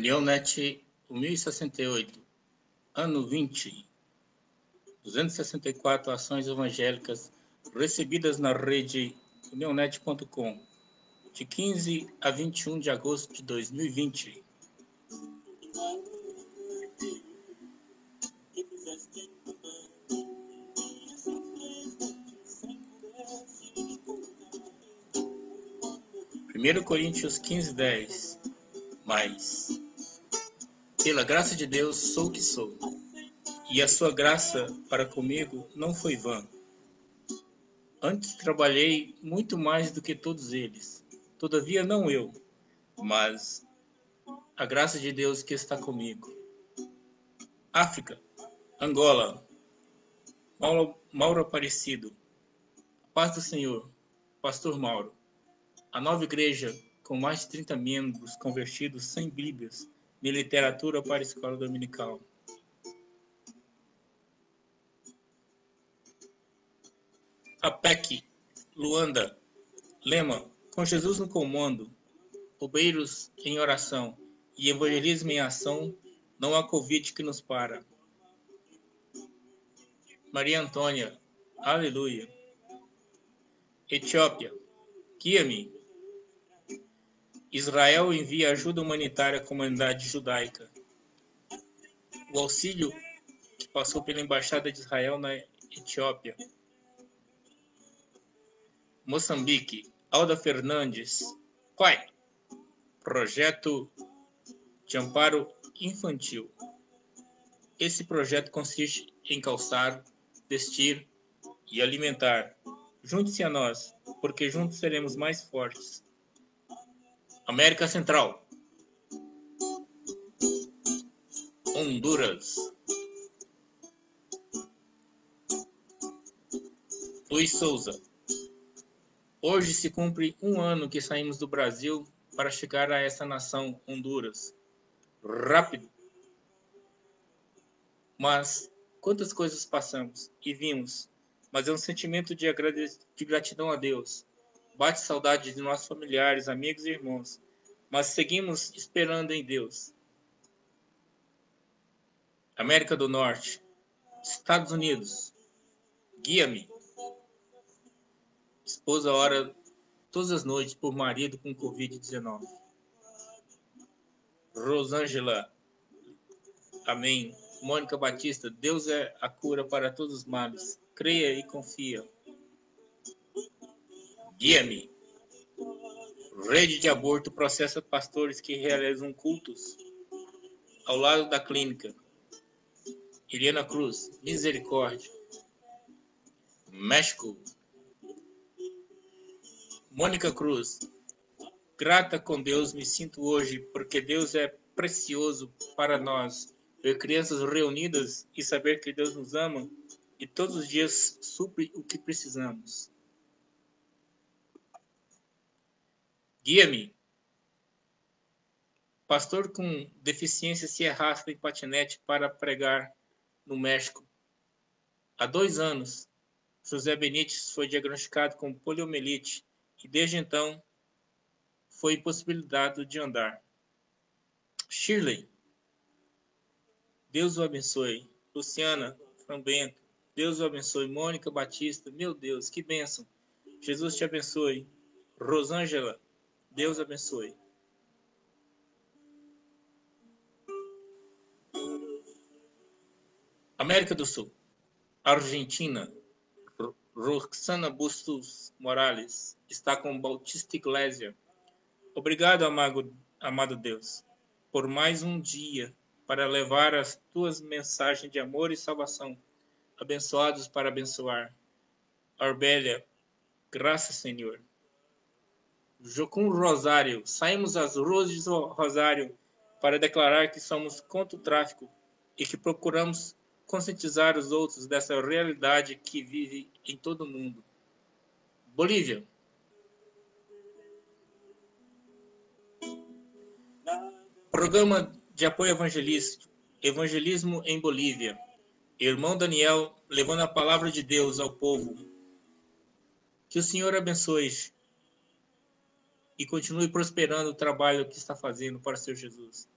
União Net 1068, ano 20, 264 ações evangélicas recebidas na rede unionet.com, de 15 a 21 de agosto de 2020. Primeiro Coríntios 15, 10. Mas, pela graça de Deus, sou o que sou, e a sua graça para comigo não foi vã. Antes trabalhei muito mais do que todos eles. Todavia, não eu, mas a graça de Deus que está comigo. África, Angola, Mauro, Mauro Aparecido, paz do Senhor, Pastor Mauro. A nova igreja, com mais de 30 membros convertidos sem bíblias, de literatura para a escola dominical. APEC, Luanda, Lema, com Jesus no comando, obeiros em oração e evangelismo em ação, não há Covid que nos para. Maria Antônia, aleluia. Etiópia, guia-me. Israel envia ajuda humanitária à comunidade judaica. O auxílio que passou pela Embaixada de Israel na Etiópia Moçambique, Alda Fernandes, Pai, Projeto de Amparo Infantil. Esse projeto consiste em calçar, vestir e alimentar. Junte-se a nós, porque juntos seremos mais fortes. América Central. Honduras. Luiz Souza. Hoje se cumpre um ano que saímos do Brasil para chegar a essa nação, Honduras. Rápido. Mas quantas coisas passamos e vimos, mas é um sentimento de, de gratidão a Deus. Bate saudade de nossos familiares, amigos e irmãos, mas seguimos esperando em Deus. América do Norte, Estados Unidos, guia-me. Esposa ora todas as noites por marido com Covid-19. Rosângela, amém. Mônica Batista, Deus é a cura para todos os males. Creia e confia. Guia-me. Rede de aborto processa pastores que realizam cultos ao lado da clínica. Eliana Cruz, misericórdia. México, Mônica Cruz, grata com Deus me sinto hoje, porque Deus é precioso para nós. Ver crianças reunidas e saber que Deus nos ama e todos os dias supre o que precisamos. Guia-me. Pastor com deficiência se arrasta em patinete para pregar no México. Há dois anos, José Benítez foi diagnosticado com poliomielite e desde então foi impossibilitado de andar. Shirley, Deus o abençoe. Luciana Frambento, Deus o abençoe. Mônica Batista, meu Deus, que bênção. Jesus te abençoe. Rosângela, Deus abençoe. América do Sul, Argentina, Roxana Bustos Morales está com Bautista Iglesia. Obrigado, amado, amado Deus, por mais um dia para levar as tuas mensagens de amor e salvação, abençoados para abençoar. Arbélia, graças, Senhor. Jocum Rosário, saímos às ruas de Rosário para declarar que somos contra o tráfico e que procuramos conscientizar os outros dessa realidade que vive em todo o mundo. Bolívia. Programa de apoio evangelístico, evangelismo em Bolívia. Irmão Daniel levando a palavra de Deus ao povo. Que o Senhor abençoe e continue prosperando o trabalho que está fazendo para Senhor Jesus.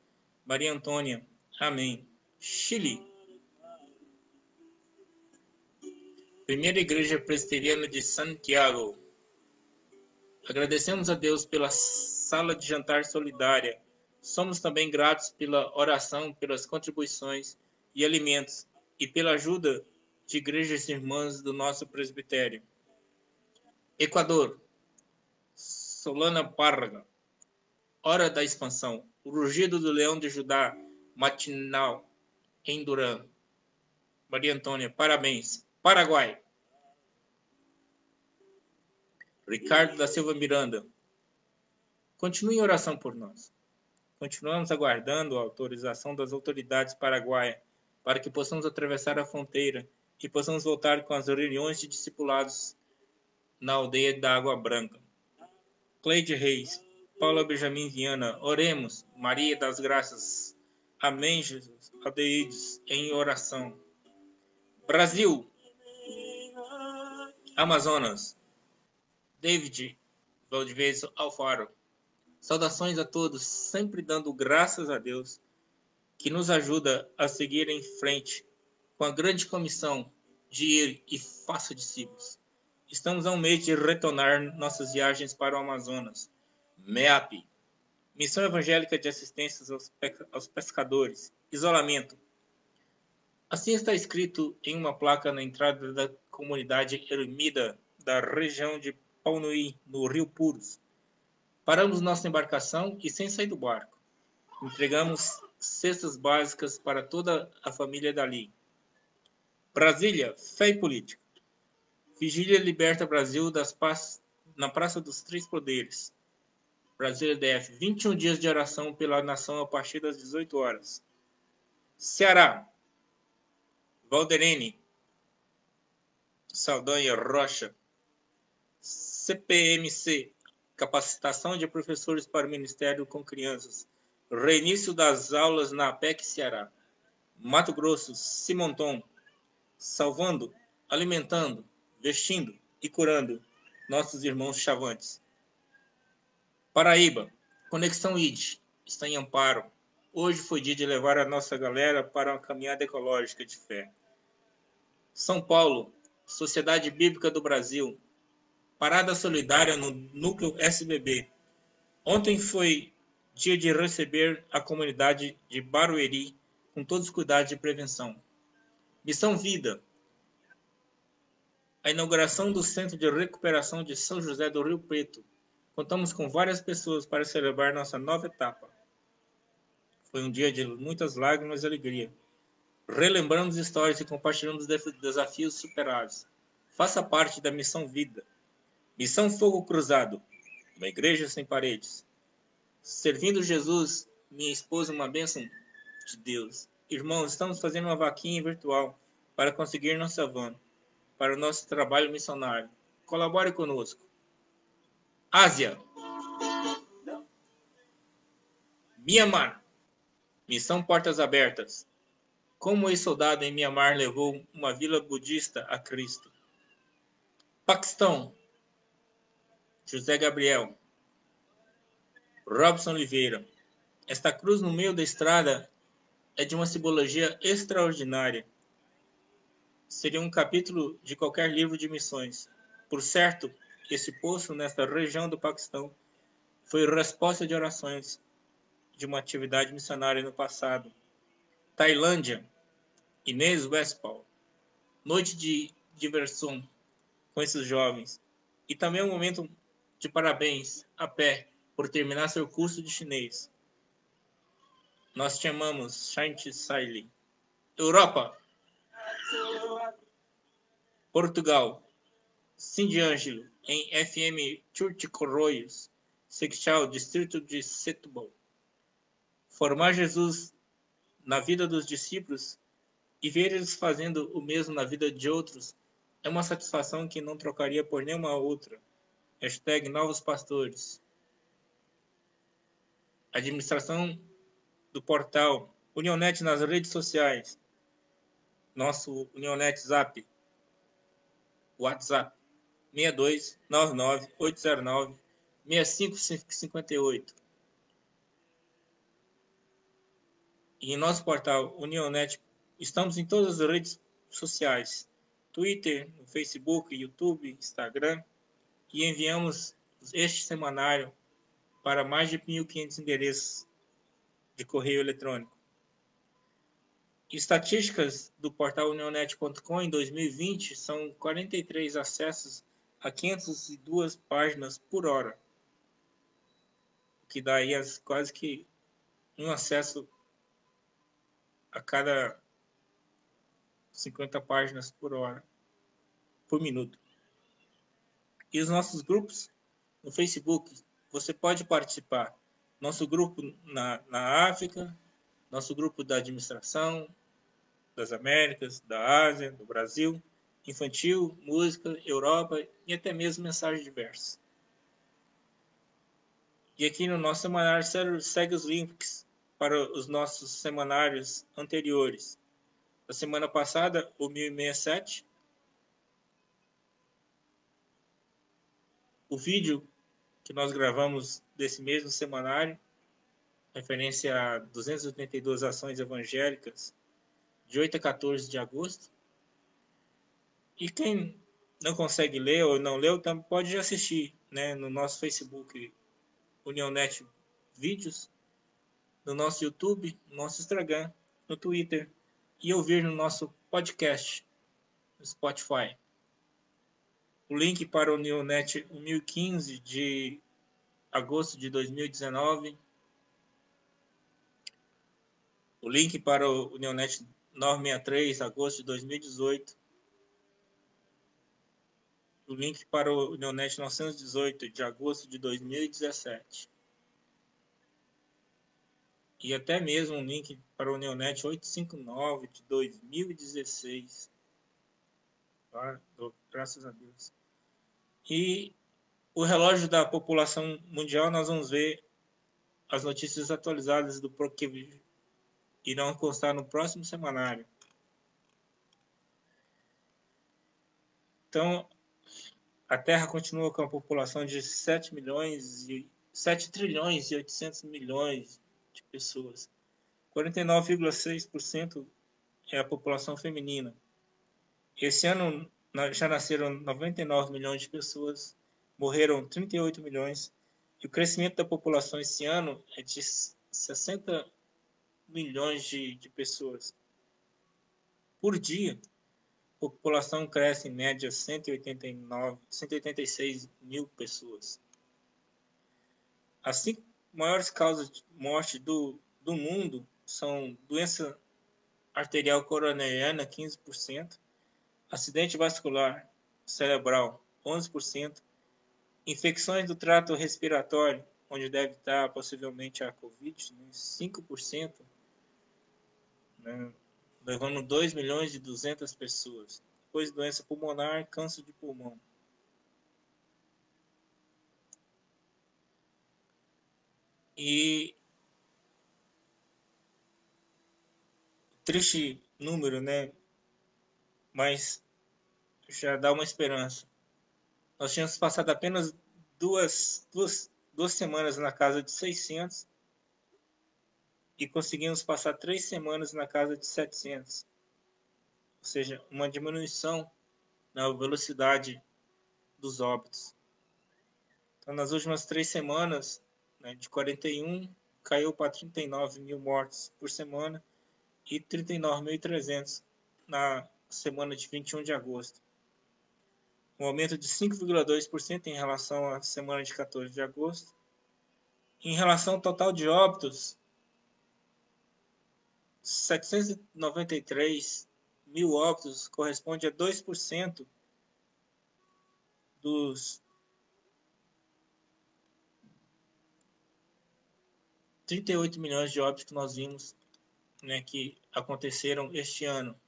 Maria Antônia. Amém. Chile. Primeira Igreja Presbiteriana de Santiago. Agradecemos a Deus pela sala de jantar solidária. Somos também gratos pela oração, pelas contribuições e alimentos e pela ajuda de igrejas irmãs do nosso presbitério. Equador. Solana Párraga. Hora da expansão. O rugido do leão de Judá, matinal, em Duran. Maria Antônia, parabéns. Paraguai. Ricardo da Silva Miranda. Continue em oração por nós. Continuamos aguardando a autorização das autoridades paraguaias para que possamos atravessar a fronteira e possamos voltar com as reuniões de discipulados na aldeia da Água Branca. Cleide Reis, Paula Benjamin Viana, oremos, Maria das Graças. Amém, Jesus. Adeides em oração. Brasil, Amazonas, David Valdivez Alfaro. Saudações a todos, sempre dando graças a Deus, que nos ajuda a seguir em frente com a grande comissão de ir e faça discípulos. Estamos a um mês de retornar nossas viagens para o Amazonas. MEAP, Missão Evangélica de Assistência aos Pescadores, isolamento. Assim está escrito em uma placa na entrada da comunidade ermida da região de Paunuí, no Rio Puros. Paramos nossa embarcação e, sem sair do barco, entregamos cestas básicas para toda a família dali. Brasília, fé e política. Vigília liberta Brasil das na Praça dos Três Poderes. Brasília DF, 21 dias de oração pela nação a partir das 18 horas. Ceará, Valderene, Saldanha Rocha, CPMC, Capacitação de Professores para o Ministério com Crianças. Reinício das aulas na APEC Ceará. Mato Grosso, Simonton. Salvando, alimentando, vestindo e curando nossos irmãos chavantes. Paraíba, Conexão ID, está em amparo. Hoje foi dia de levar a nossa galera para uma caminhada ecológica de fé. São Paulo, Sociedade Bíblica do Brasil, Parada solidária no núcleo SBB. Ontem foi dia de receber a comunidade de Barueri com todos os cuidados de prevenção. Missão Vida. A inauguração do Centro de Recuperação de São José do Rio Preto. Contamos com várias pessoas para celebrar nossa nova etapa. Foi um dia de muitas lágrimas e alegria. Relembramos histórias e compartilhamos desafios superados. Faça parte da Missão Vida. Missão Fogo Cruzado, uma igreja sem paredes. Servindo Jesus, minha esposa, uma bênção de Deus. Irmãos, estamos fazendo uma vaquinha virtual para conseguir nossa van, para o nosso trabalho missionário. Colabore conosco. Ásia. Mianmar. Missão Portas Abertas. Como ex-soldado em Mianmar levou uma vila budista a Cristo. Paquistão. José Gabriel, Robson Oliveira. Esta cruz no meio da estrada é de uma simbologia extraordinária. Seria um capítulo de qualquer livro de missões. Por certo, esse poço nesta região do Paquistão foi resposta de orações de uma atividade missionária no passado. Tailândia, Inês Westphal. Noite de diversão com esses jovens. E também um momento de parabéns a pé por terminar seu curso de chinês. Nós te amamos, Shanti Saili. Europa. Portugal. Cindy Ângelo, em FM Church Corroios, Seixal, distrito de Setúbal. Formar Jesus na vida dos discípulos e ver eles fazendo o mesmo na vida de outros é uma satisfação que não trocaria por nenhuma outra. Hashtag Novos Pastores. Administração do portal Unionet nas redes sociais. Nosso Unionet Zap. WhatsApp 62 99 809 6558. E em nosso portal Unionet, estamos em todas as redes sociais: Twitter, Facebook, YouTube, Instagram. E enviamos este semanário para mais de 1.500 endereços de correio eletrônico. Estatísticas do portal unionet.com em 2020 são 43 acessos a 502 páginas por hora, que dá aí as, quase que um acesso a cada 50 páginas por hora, por minuto. E os nossos grupos no Facebook, você pode participar. Nosso grupo na, na África, nosso grupo da administração, das Américas, da Ásia, do Brasil, infantil, música, Europa e até mesmo mensagens diversas. E aqui no nosso semanário segue os links para os nossos semanários anteriores. Da semana passada, o 1067. O vídeo que nós gravamos desse mesmo semanário, referência a 282 ações evangélicas de 8 a 14 de agosto. E quem não consegue ler ou não leu, pode assistir né, no nosso Facebook Unionet Vídeos, no nosso YouTube, no nosso Instagram, no Twitter e ouvir no nosso podcast no Spotify. O link para o Unionet 1015 de agosto de 2019. O link para o Unionet 963, agosto de 2018. O link para o Neonet 918, de agosto de 2017. E até mesmo um link para o Neonet 859, de 2016. Tá? Graças a Deus. E o relógio da população mundial, nós vamos ver as notícias atualizadas do irão constar no próximo semanário. Então, a Terra continua com a população de 7 milhões e 7 trilhões e 800 milhões de pessoas. 49,6% é a população feminina. Esse ano já nasceram 99 milhões de pessoas, morreram 38 milhões, e o crescimento da população esse ano é de 60 milhões de, de pessoas. Por dia, a população cresce em média 189, 186 mil pessoas. As cinco maiores causas de morte do, do mundo são doença arterial coronariana, 15%, acidente vascular cerebral, 11%, infecções do trato respiratório, onde deve estar possivelmente a Covid, 5%, né, levando 2 milhões e 200 pessoas. Depois doença pulmonar, câncer de pulmão. E triste número, né? Mas já dá uma esperança. Nós tínhamos passado apenas duas, duas, duas semanas na casa de 600 e conseguimos passar três semanas na casa de 700. Ou seja, uma diminuição na velocidade dos óbitos. Então, nas últimas três semanas, né, de 41, caiu para 39 mil mortes por semana e 39.300 na semana de 21 de agosto. Um aumento de 5,2% em relação à semana de 14 de agosto. Em relação ao total de óbitos, 793 mil óbitos corresponde a 2% dos 38 milhões de óbitos que nós vimos né, que aconteceram este ano.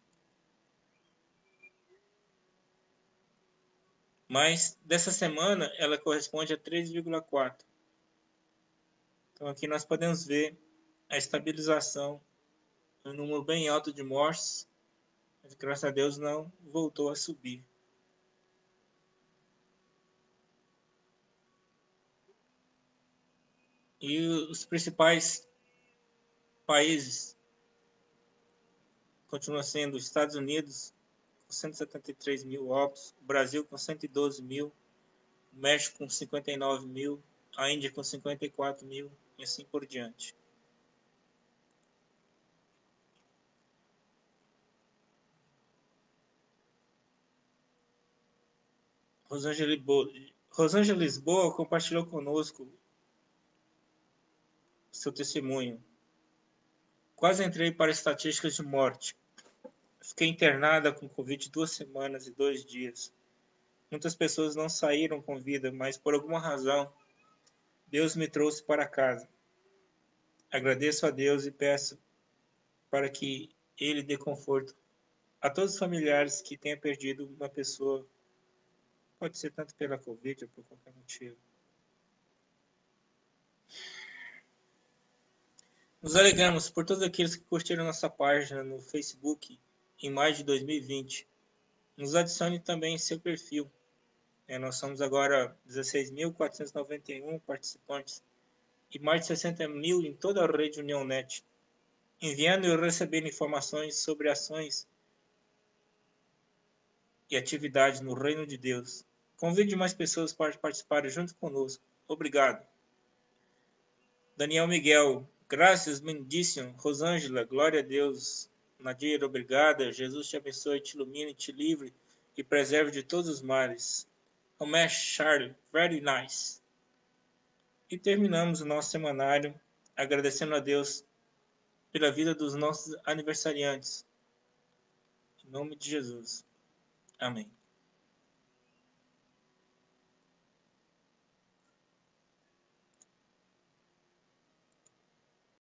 Mas dessa semana ela corresponde a 3,4. Então aqui nós podemos ver a estabilização um número bem alto de mortes, mas graças a Deus não voltou a subir. E os principais países continua sendo os Estados Unidos, com 173 mil óbitos, o Brasil com 112 mil, o México com 59 mil, a Índia com 54 mil e assim por diante. Rosângela Lisboa compartilhou conosco seu testemunho. Quase entrei para estatísticas de morte. Fiquei internada com Covid duas semanas e dois dias. Muitas pessoas não saíram com vida, mas por alguma razão Deus me trouxe para casa. Agradeço a Deus e peço para que Ele dê conforto a todos os familiares que tenham perdido uma pessoa Pode ser tanto pela Covid ou por qualquer motivo. Nos alegramos por todos aqueles que curtiram nossa página no Facebook em mais de 2020. Nos adicione também em seu perfil. É, nós somos agora 16.491 participantes e mais de 60 mil em toda a rede UniãoNet, enviando e recebendo informações sobre ações e atividades no reino de Deus. Convide mais pessoas para participarem junto conosco. Obrigado. Daniel Miguel, graças, Mendício, Rosângela, glória a Deus. Nadir, obrigada. Jesus te abençoe, te ilumine, te livre e preserve de todos os males. Romé Charles, very nice. E terminamos o nosso semanário agradecendo a Deus pela vida dos nossos aniversariantes. Em nome de Jesus. Amém.